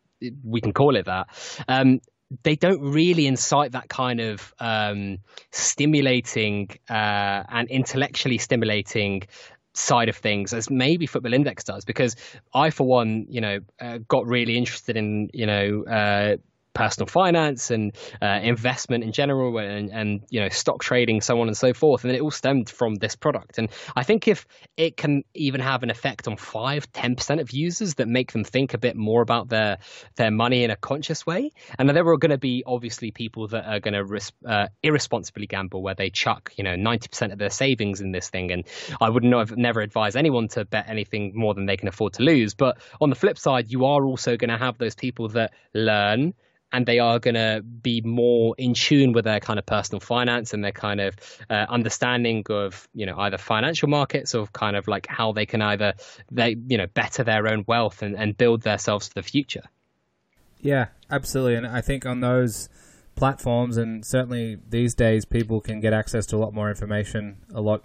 we can call it that. Um, they don't really incite that kind of um, stimulating uh, and intellectually stimulating side of things as maybe Football Index does, because I, for one, you know, uh, got really interested in, you know, uh, personal finance and uh, investment in general and, and you know stock trading so on and so forth. And it all stemmed from this product. And i think if it can even have an effect on 5 10% of users that make them think a bit more about their their money in a conscious way. And there are going to be obviously people that are going to ris- uh, irresponsibly gamble where they chuck you know 90% of their savings in this thing. And i would not never advise anyone to bet anything more than they can afford to lose. But on the flip side you are also going to have those people that learn and they are going to be more in tune with their kind of personal finance and their kind of uh, understanding of you know either financial markets or kind of like how they can either they you know better their own wealth and, and build themselves for the future. Yeah absolutely. And i think on those platforms and certainly these days people can get access to a lot more information a lot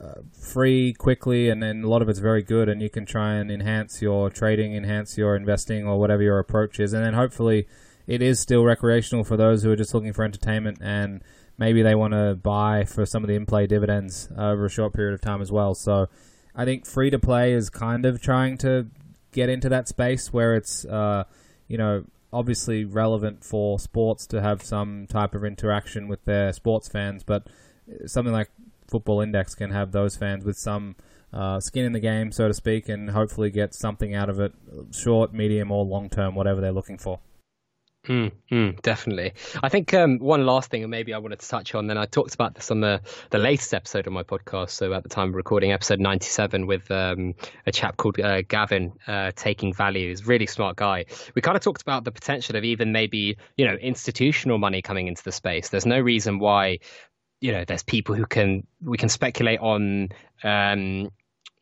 uh, free quickly and then a lot of it's very good and you can try and enhance your trading enhance your investing or whatever your approach is. And then hopefully it is still recreational for those who are just looking for entertainment and maybe they want to buy for some of the in-play dividends over a short period of time as well. So I think free to play is kind of trying to get into that space where it's uh, you know obviously relevant for sports to have some type of interaction with their sports fans, but something like Football Index can have those fans with some uh, skin in the game, so to speak, and hopefully get something out of it, short, medium, or long term, whatever they're looking for. Mm, mm, definitely. I think um, one last thing, and maybe I wanted to touch on, then I talked about this on the, the latest episode of my podcast. So at the time of recording, episode 97, with um, a chap called uh, Gavin uh, taking value. He's a really smart guy. We kind of talked about the potential of even maybe, you know, institutional money coming into the space. There's no reason why you know there's people who can we can speculate on um,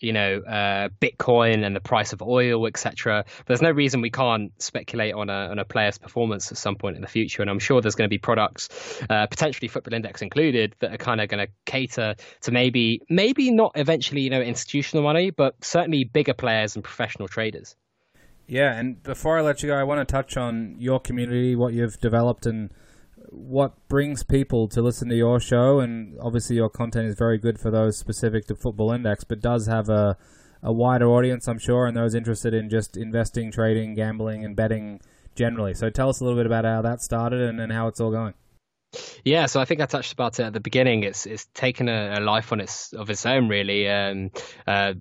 you know, uh, Bitcoin and the price of oil, etc. There's no reason we can't speculate on a, on a player's performance at some point in the future. And I'm sure there's going to be products, uh, potentially Football Index included, that are kind of going to cater to maybe, maybe not eventually, you know, institutional money, but certainly bigger players and professional traders. Yeah, and before I let you go, I want to touch on your community, what you've developed, and what brings people to listen to your show, and obviously your content is very good for those specific to Football Index, but does have a a wider audience, I'm sure, and those interested in just investing, trading, gambling, and betting generally. So tell us a little bit about how that started and, and how it's all going. Yeah, so I think I touched about it at the beginning. It's it's taken a, a life on its of its own, really. Um, uh,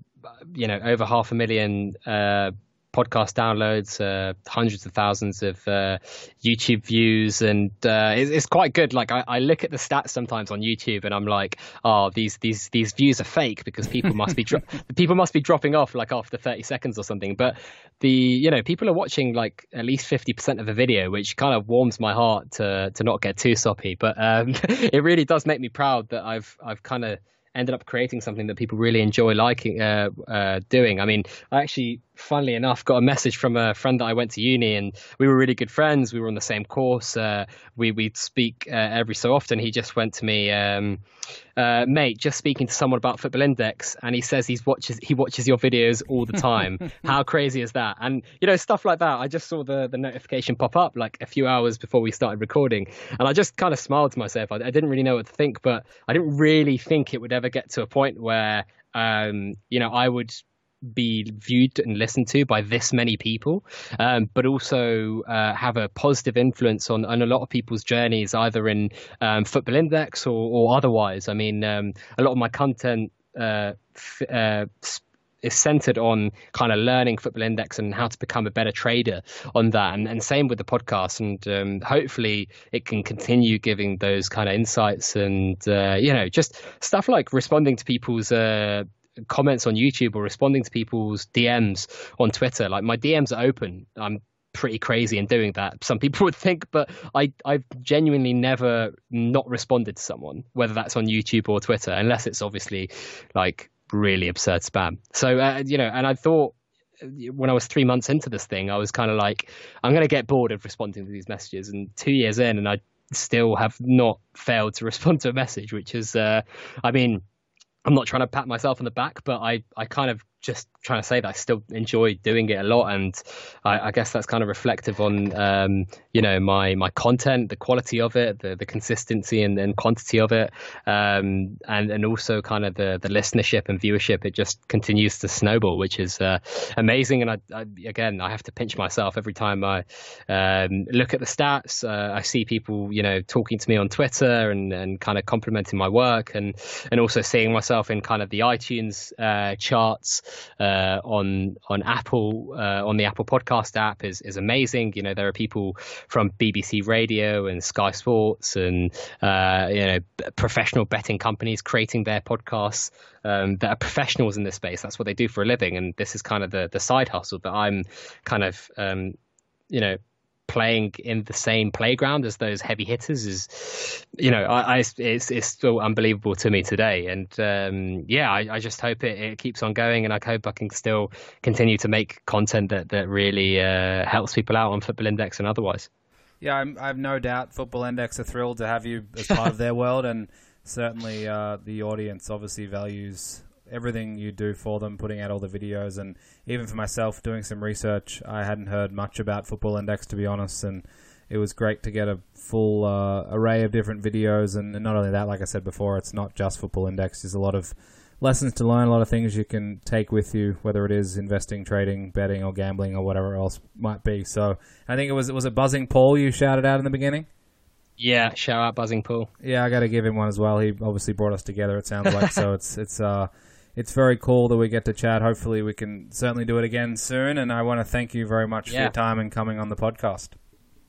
you know, over half a million uh, podcast downloads, uh, hundreds of thousands of uh, YouTube views, and uh, it's, it's, quite good. Like I, I, look at the stats sometimes on YouTube, and I'm like, oh, these these these views are fake because people must be dro- people must be dropping off like after 30 seconds or something. But the you know people are watching like at least 50% of the video, which kind of warms my heart to to not get too soppy. But um, it really does make me proud that I've I've kind of ended up creating something that people really enjoy liking uh, uh, doing. I mean, I actually, funnily enough, got a message from a friend that I went to uni, and we were really good friends. We were on the same course. Uh, we we'd speak uh, every so often. He just went to me, um, uh, mate, just speaking to someone about Football Index, and he says he's watches he watches your videos all the time. How crazy is that? And you know, stuff like that. I just saw the the notification pop up like a few hours before we started recording, and I just kind of smiled to myself. I, I didn't really know what to think, but I didn't really think it would ever get to a point where um, you know I would be viewed and listened to by this many people, um, but also uh, have a positive influence on, on a lot of people's journeys, either in um, Football Index or, or otherwise. I mean, um, a lot of my content uh, f- uh, is centered on kind of learning Football Index and how to become a better trader on that. And, and same with the podcast. And um, hopefully it can continue giving those kind of insights and, uh, you know, just stuff like responding to people's uh, comments on YouTube or responding to people's DMs on Twitter. Like my DMs are open. I'm pretty crazy in doing that. Some people would think, but I I've genuinely never not responded to someone, whether that's on YouTube or Twitter, unless it's obviously like really absurd spam. So uh, you know, and I thought when I was three months into this thing, I was kind of like, I'm going to get bored of responding to these messages. And two years in, and I still have not failed to respond to a message, which is, uh, I mean, I'm not trying to pat myself on the back, but I, I kind of just trying to say that I still enjoy doing it a lot, and I, I guess that's kind of reflective on um, you know my my content, the quality of it, the the consistency and, and quantity of it, um, and and also kind of the the listenership and viewership. It just continues to snowball, which is uh, amazing. And I, I, again, I have to pinch myself every time I um, look at the stats. Uh, I see people you know talking to me on Twitter and and kind of complimenting my work, and and also seeing myself in kind of the iTunes uh, charts uh, on on Apple uh, on the Apple Podcast app is is amazing. You know, there are people from BBC Radio and Sky Sports and uh, you know professional betting companies creating their podcasts um, that are professionals in this space. That's what they do for a living, and this is kind of the the side hustle that I'm kind of um, you know playing in the same playground as those heavy hitters is, you know, I, I it's it's still unbelievable to me today. And um, yeah, I, I, just hope it, it, keeps on going, and I hope I can still continue to make content that that really uh, helps people out on Football Index and otherwise. Yeah, I'm, I have no doubt Football Index are thrilled to have you as part of their world, and certainly uh, the audience obviously values everything you do for them, putting out all the videos, and even for myself doing some research. I hadn't heard much about Football Index to be honest, and it was great to get a full uh, array of different videos. And, and, not only that, like I said before, it's not just Football Index. There's a lot of lessons to learn, a lot of things you can take with you, whether it is investing, trading, betting, or gambling, or whatever else might be. So I think it was it was a buzzing Paul you shouted out in the beginning. Yeah, shout out buzzing Paul. Yeah, I got to give him one as well. He obviously brought us together. It sounds like so. It's it's uh it's very cool that we get to chat. Hopefully, we can certainly do it again soon. And I want to thank you very much yeah. for your time and coming on the podcast.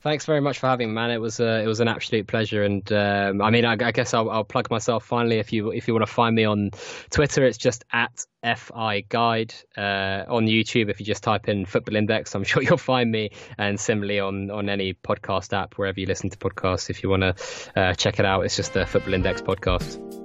Thanks very much for having me, man. It was uh, it was an absolute pleasure, and um, I mean, I, I guess I'll, I'll, plug myself finally. If you if you want to find me on Twitter, it's just at fi guide uh, on YouTube. If you just type in Football Index, I'm sure you'll find me. And similarly on on any podcast app wherever you listen to podcasts, if you want to uh, check it out, it's just the Football Index podcast.